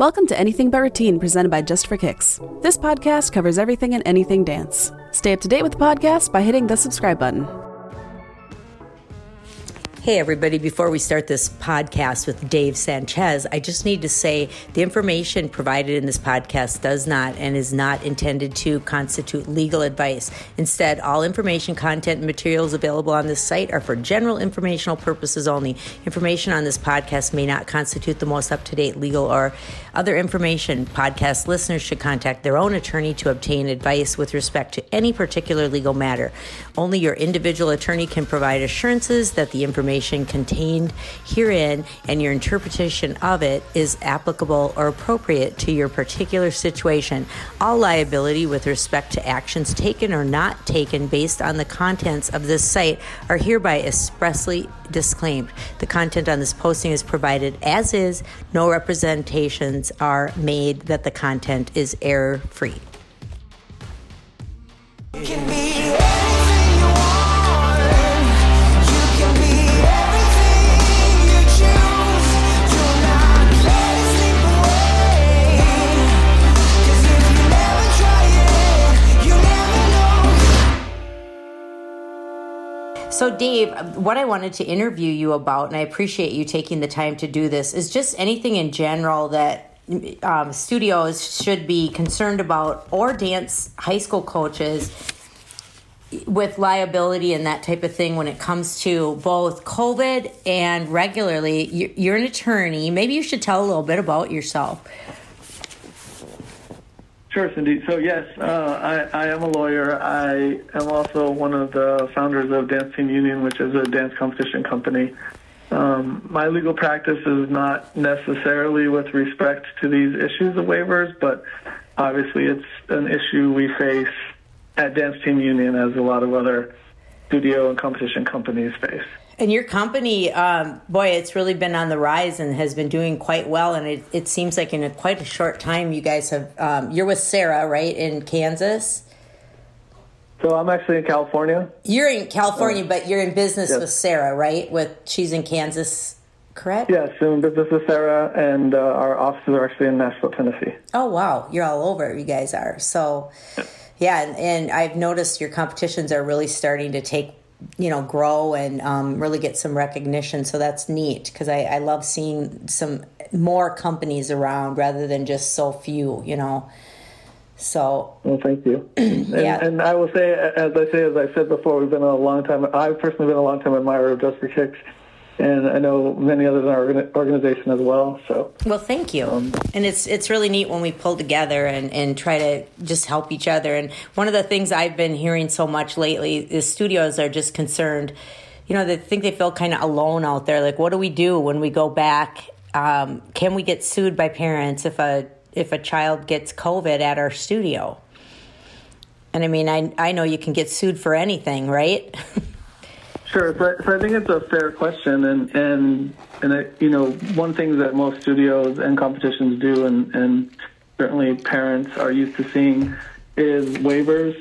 Welcome to Anything But Routine presented by Just for Kicks. This podcast covers everything and anything dance. Stay up to date with the podcast by hitting the subscribe button. Hey, everybody, before we start this podcast with Dave Sanchez, I just need to say the information provided in this podcast does not and is not intended to constitute legal advice. Instead, all information, content, and materials available on this site are for general informational purposes only. Information on this podcast may not constitute the most up to date legal or other information. Podcast listeners should contact their own attorney to obtain advice with respect to any particular legal matter. Only your individual attorney can provide assurances that the information information contained herein and your interpretation of it is applicable or appropriate to your particular situation. All liability with respect to actions taken or not taken based on the contents of this site are hereby expressly disclaimed. The content on this posting is provided as is, no representations are made that the content is error free. So, Dave, what I wanted to interview you about, and I appreciate you taking the time to do this, is just anything in general that um, studios should be concerned about, or dance high school coaches with liability and that type of thing when it comes to both COVID and regularly. You're an attorney. Maybe you should tell a little bit about yourself. Sure, Cindy. So yes, uh, I, I am a lawyer. I am also one of the founders of Dance Team Union, which is a dance competition company. Um, my legal practice is not necessarily with respect to these issues of waivers, but obviously it's an issue we face at Dance Team Union as a lot of other studio and competition companies face. And your company, um, boy, it's really been on the rise and has been doing quite well. And it, it seems like in a, quite a short time, you guys have. Um, you're with Sarah, right, in Kansas. So I'm actually in California. You're in California, uh, but you're in business yes. with Sarah, right? With she's in Kansas, correct? Yes, in business with Sarah, and uh, our offices are actually in Nashville, Tennessee. Oh wow, you're all over. You guys are so. Yeah, and, and I've noticed your competitions are really starting to take you know grow and um, really get some recognition. So that's neat because I, I love seeing some more companies around rather than just so few you know? So well thank you. And, yeah. and i will say as i say as i said before we've been a long time i've personally been a long time admirer of just for kicks and I know many others in our organization as well. So well, thank you. Um, and it's it's really neat when we pull together and and try to just help each other. And one of the things I've been hearing so much lately is studios are just concerned. You know, they think they feel kind of alone out there. Like, what do we do when we go back? Um, can we get sued by parents if a if a child gets COVID at our studio? And I mean, I I know you can get sued for anything, right? Sure. So, so, I think it's a fair question, and and and I, you know, one thing that most studios and competitions do, and and certainly parents are used to seeing, is waivers.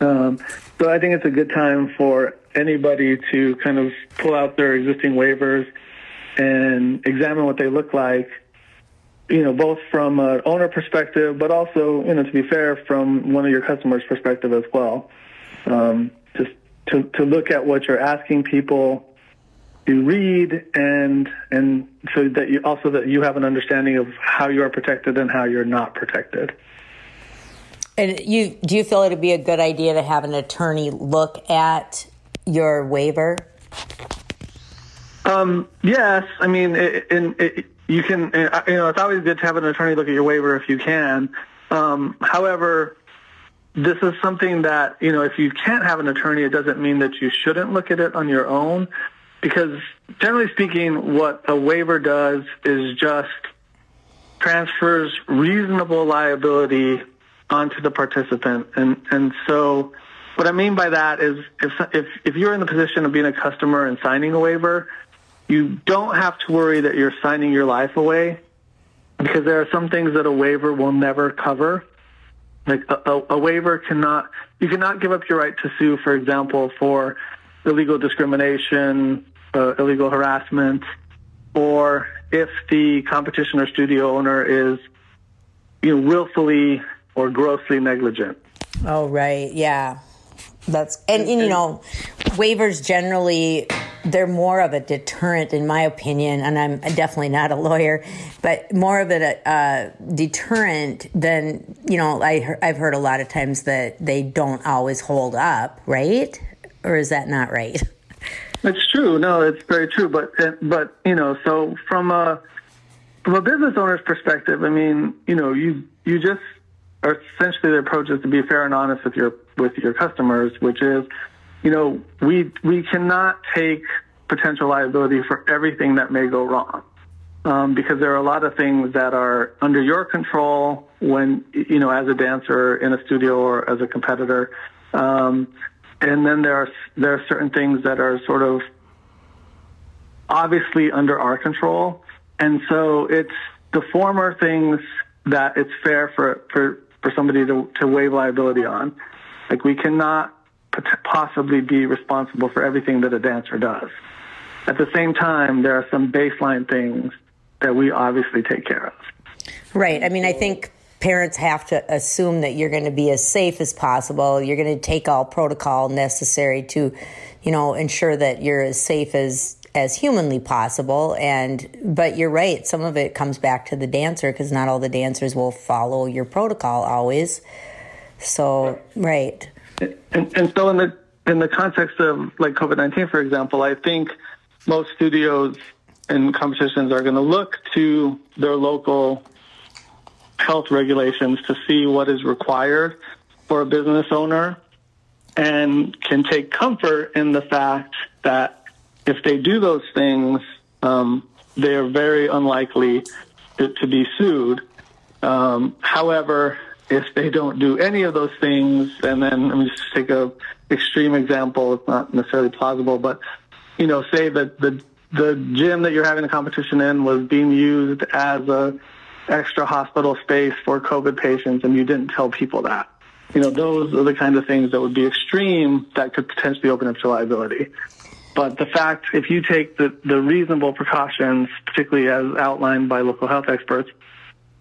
Um, so I think it's a good time for anybody to kind of pull out their existing waivers and examine what they look like. You know, both from an owner perspective, but also, you know, to be fair, from one of your customers' perspective as well. Um, to, to look at what you're asking people to read and and so that you also that you have an understanding of how you are protected and how you're not protected. And you do you feel it'd be a good idea to have an attorney look at your waiver? Um, yes, I mean, it, it, you can. You know, it's always good to have an attorney look at your waiver if you can. Um, however, this is something that, you know, if you can't have an attorney, it doesn't mean that you shouldn't look at it on your own. Because generally speaking, what a waiver does is just transfers reasonable liability onto the participant. And, and so what I mean by that is if, if, if you're in the position of being a customer and signing a waiver, you don't have to worry that you're signing your life away because there are some things that a waiver will never cover. Like a, a, waiver cannot, you cannot give up your right to sue, for example, for illegal discrimination, uh, illegal harassment, or if the competition or studio owner is, you know, willfully or grossly negligent. Oh, right. Yeah. That's, and, and you know, waivers generally they're more of a deterrent, in my opinion, and I'm definitely not a lawyer, but more of a, a deterrent than you know. I I've heard a lot of times that they don't always hold up, right? Or is that not right? It's true. No, it's very true. But but you know, so from a from a business owner's perspective, I mean, you know, you you just essentially the approach is to be fair and honest with your with your customers, which is you know, we we cannot take potential liability for everything that may go wrong. Um, because there are a lot of things that are under your control when, you know, as a dancer in a studio or as a competitor. Um, and then there are, there are certain things that are sort of obviously under our control. And so it's the former things that it's fair for, for, for somebody to, to waive liability on. Like we cannot possibly be responsible for everything that a dancer does. At the same time, there are some baseline things that we obviously take care of. Right. I mean, I think parents have to assume that you're going to be as safe as possible. You're going to take all protocol necessary to, you know, ensure that you're as safe as as humanly possible and but you're right some of it comes back to the dancer because not all the dancers will follow your protocol always so right and, and so in the in the context of like COVID nineteen, for example, I think most studios and competitions are going to look to their local health regulations to see what is required for a business owner and can take comfort in the fact that if they do those things, um, they are very unlikely to, to be sued. Um, however, if they don't do any of those things, and then let me just take a extreme example. It's not necessarily plausible, but you know, say that the the gym that you're having a competition in was being used as a extra hospital space for COVID patients, and you didn't tell people that. You know, those are the kind of things that would be extreme that could potentially open up to liability. But the fact, if you take the, the reasonable precautions, particularly as outlined by local health experts,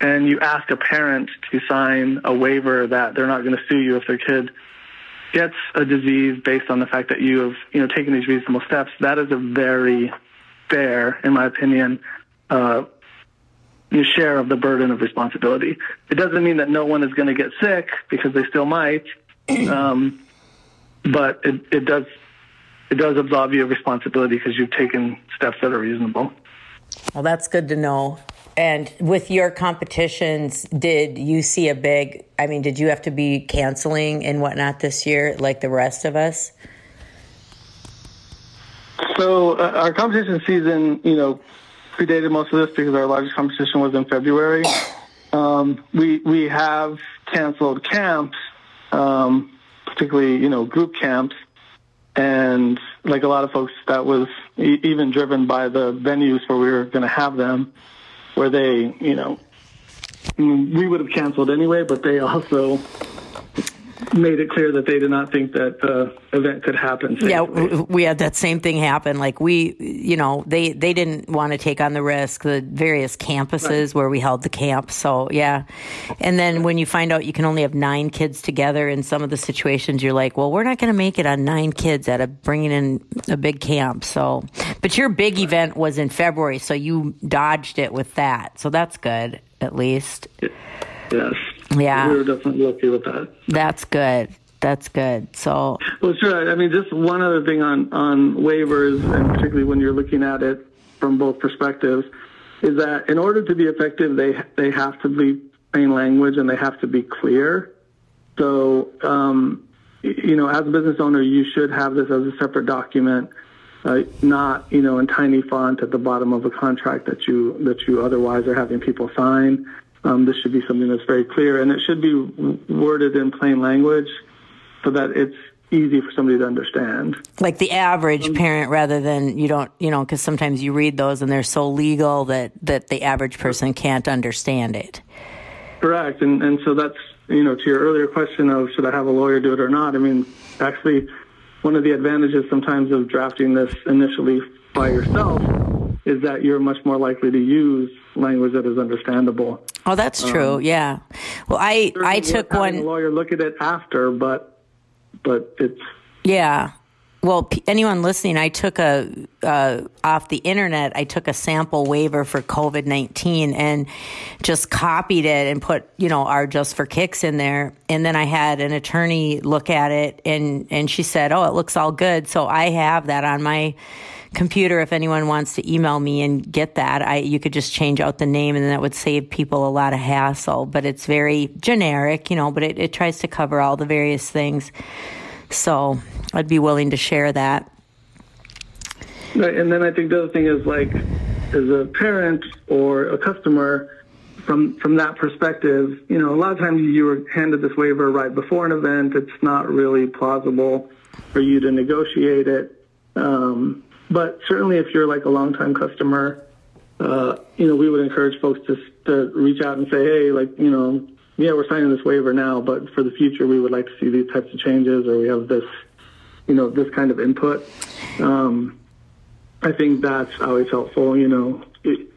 and you ask a parent to sign a waiver that they're not going to sue you if their kid gets a disease based on the fact that you have you know taken these reasonable steps, that is a very fair, in my opinion, uh, share of the burden of responsibility. It doesn't mean that no one is going to get sick because they still might, um, but it, it does it does absolve you of responsibility because you've taken steps that are reasonable. Well, that's good to know. And with your competitions, did you see a big? I mean, did you have to be canceling and whatnot this year, like the rest of us? So uh, our competition season, you know, predated most of this because our largest competition was in February. Um, we we have canceled camps, um, particularly you know group camps, and like a lot of folks, that was e- even driven by the venues where we were going to have them where they, you know, we would have canceled anyway, but they also made it clear that they did not think that the event could happen. Safely. Yeah, we had that same thing happen. Like we, you know, they they didn't want to take on the risk. The various campuses right. where we held the camp. So yeah, and then when you find out you can only have nine kids together in some of the situations, you're like, well, we're not going to make it on nine kids at a bringing in a big camp. So, but your big right. event was in February, so you dodged it with that. So that's good, at least. Yes. Yeah. We were definitely lucky with that. That's good. That's good. So. Well, sure. I mean, just one other thing on on waivers, and particularly when you're looking at it from both perspectives, is that in order to be effective, they they have to be plain language and they have to be clear. So, um, you know, as a business owner, you should have this as a separate document, uh, not you know in tiny font at the bottom of a contract that you that you otherwise are having people sign. Um, this should be something that's very clear, and it should be worded in plain language so that it's easy for somebody to understand. Like the average um, parent, rather than you don't, you know, because sometimes you read those and they're so legal that that the average person can't understand it. Correct, and and so that's you know to your earlier question of should I have a lawyer do it or not. I mean, actually, one of the advantages sometimes of drafting this initially by yourself is that you're much more likely to use language that is understandable. Oh, that's true. Um, yeah. Well, I I took one. Lawyer look at it after, but but it's yeah well, anyone listening, I took a uh, off the internet. I took a sample waiver for COVID nineteen and just copied it and put you know our just for kicks in there. And then I had an attorney look at it and and she said, "Oh, it looks all good." So I have that on my computer. If anyone wants to email me and get that, I you could just change out the name and that would save people a lot of hassle. But it's very generic, you know. But it, it tries to cover all the various things. So I'd be willing to share that. Right, and then I think the other thing is like, as a parent or a customer, from from that perspective, you know, a lot of times you were handed this waiver right before an event. It's not really plausible for you to negotiate it. Um, but certainly, if you're like a longtime customer, uh, you know, we would encourage folks to to reach out and say, hey, like, you know, yeah, we're signing this waiver now, but for the future, we would like to see these types of changes, or we have this, you know, this kind of input. Um, I think that's always helpful. You know, it,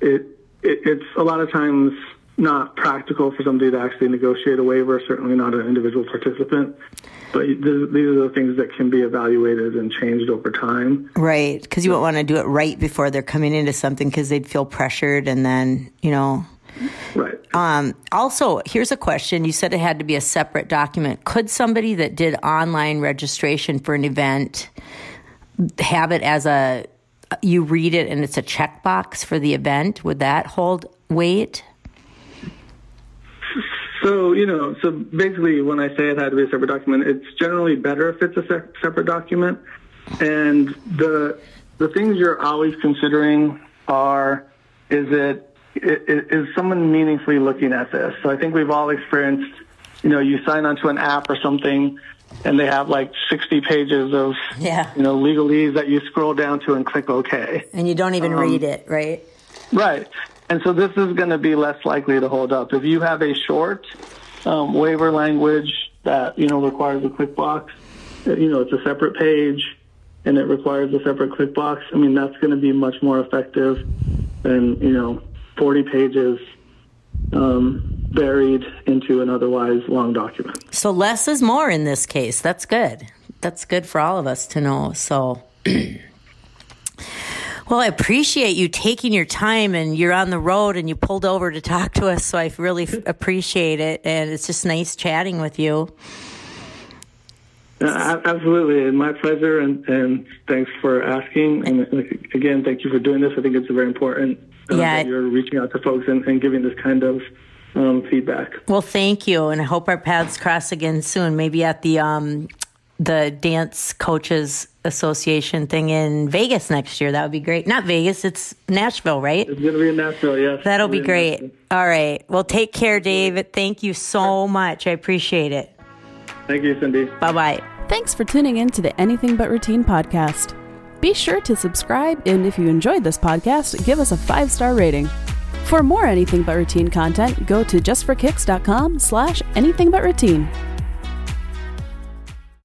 it, it it's a lot of times not practical for somebody to actually negotiate a waiver. Certainly not an individual participant. But these are the things that can be evaluated and changed over time. Right, because you won't want to do it right before they're coming into something because they'd feel pressured, and then you know Right. Um, also, here's a question. You said it had to be a separate document. Could somebody that did online registration for an event have it as a you read it and it's a checkbox for the event? Would that hold weight? So, you know, so basically when I say it had to be a separate document, it's generally better if it's a se- separate document. And the the things you're always considering are is it is someone meaningfully looking at this? So I think we've all experienced, you know, you sign onto an app or something and they have like 60 pages of, yeah. you know, legalese that you scroll down to and click OK. And you don't even um, read it, right? Right. And so this is going to be less likely to hold up. If you have a short um, waiver language that, you know, requires a click box, uh, you know, it's a separate page and it requires a separate click box, I mean, that's going to be much more effective than, you know, 40 pages um, buried into an otherwise long document. So less is more in this case. That's good. That's good for all of us to know. So. Well, I appreciate you taking your time and you're on the road and you pulled over to talk to us. So I really f- appreciate it. And it's just nice chatting with you. Uh, absolutely. And my pleasure. And, and thanks for asking. And again, thank you for doing this. I think it's very important uh, yeah. that you're reaching out to folks and, and giving this kind of um, feedback. Well, thank you, and I hope our paths cross again soon. Maybe at the um, the dance coaches association thing in Vegas next year. That would be great. Not Vegas, it's Nashville, right? It's going to be in Nashville, yes. That'll be great. All right. Well, take care, David. Thank you so much. I appreciate it. Thank you, Cindy. Bye bye. Thanks for tuning in to the Anything But Routine podcast. Be sure to subscribe, and if you enjoyed this podcast, give us a five star rating. For more anything but routine content, go to justforkicks.com slash anything but routine.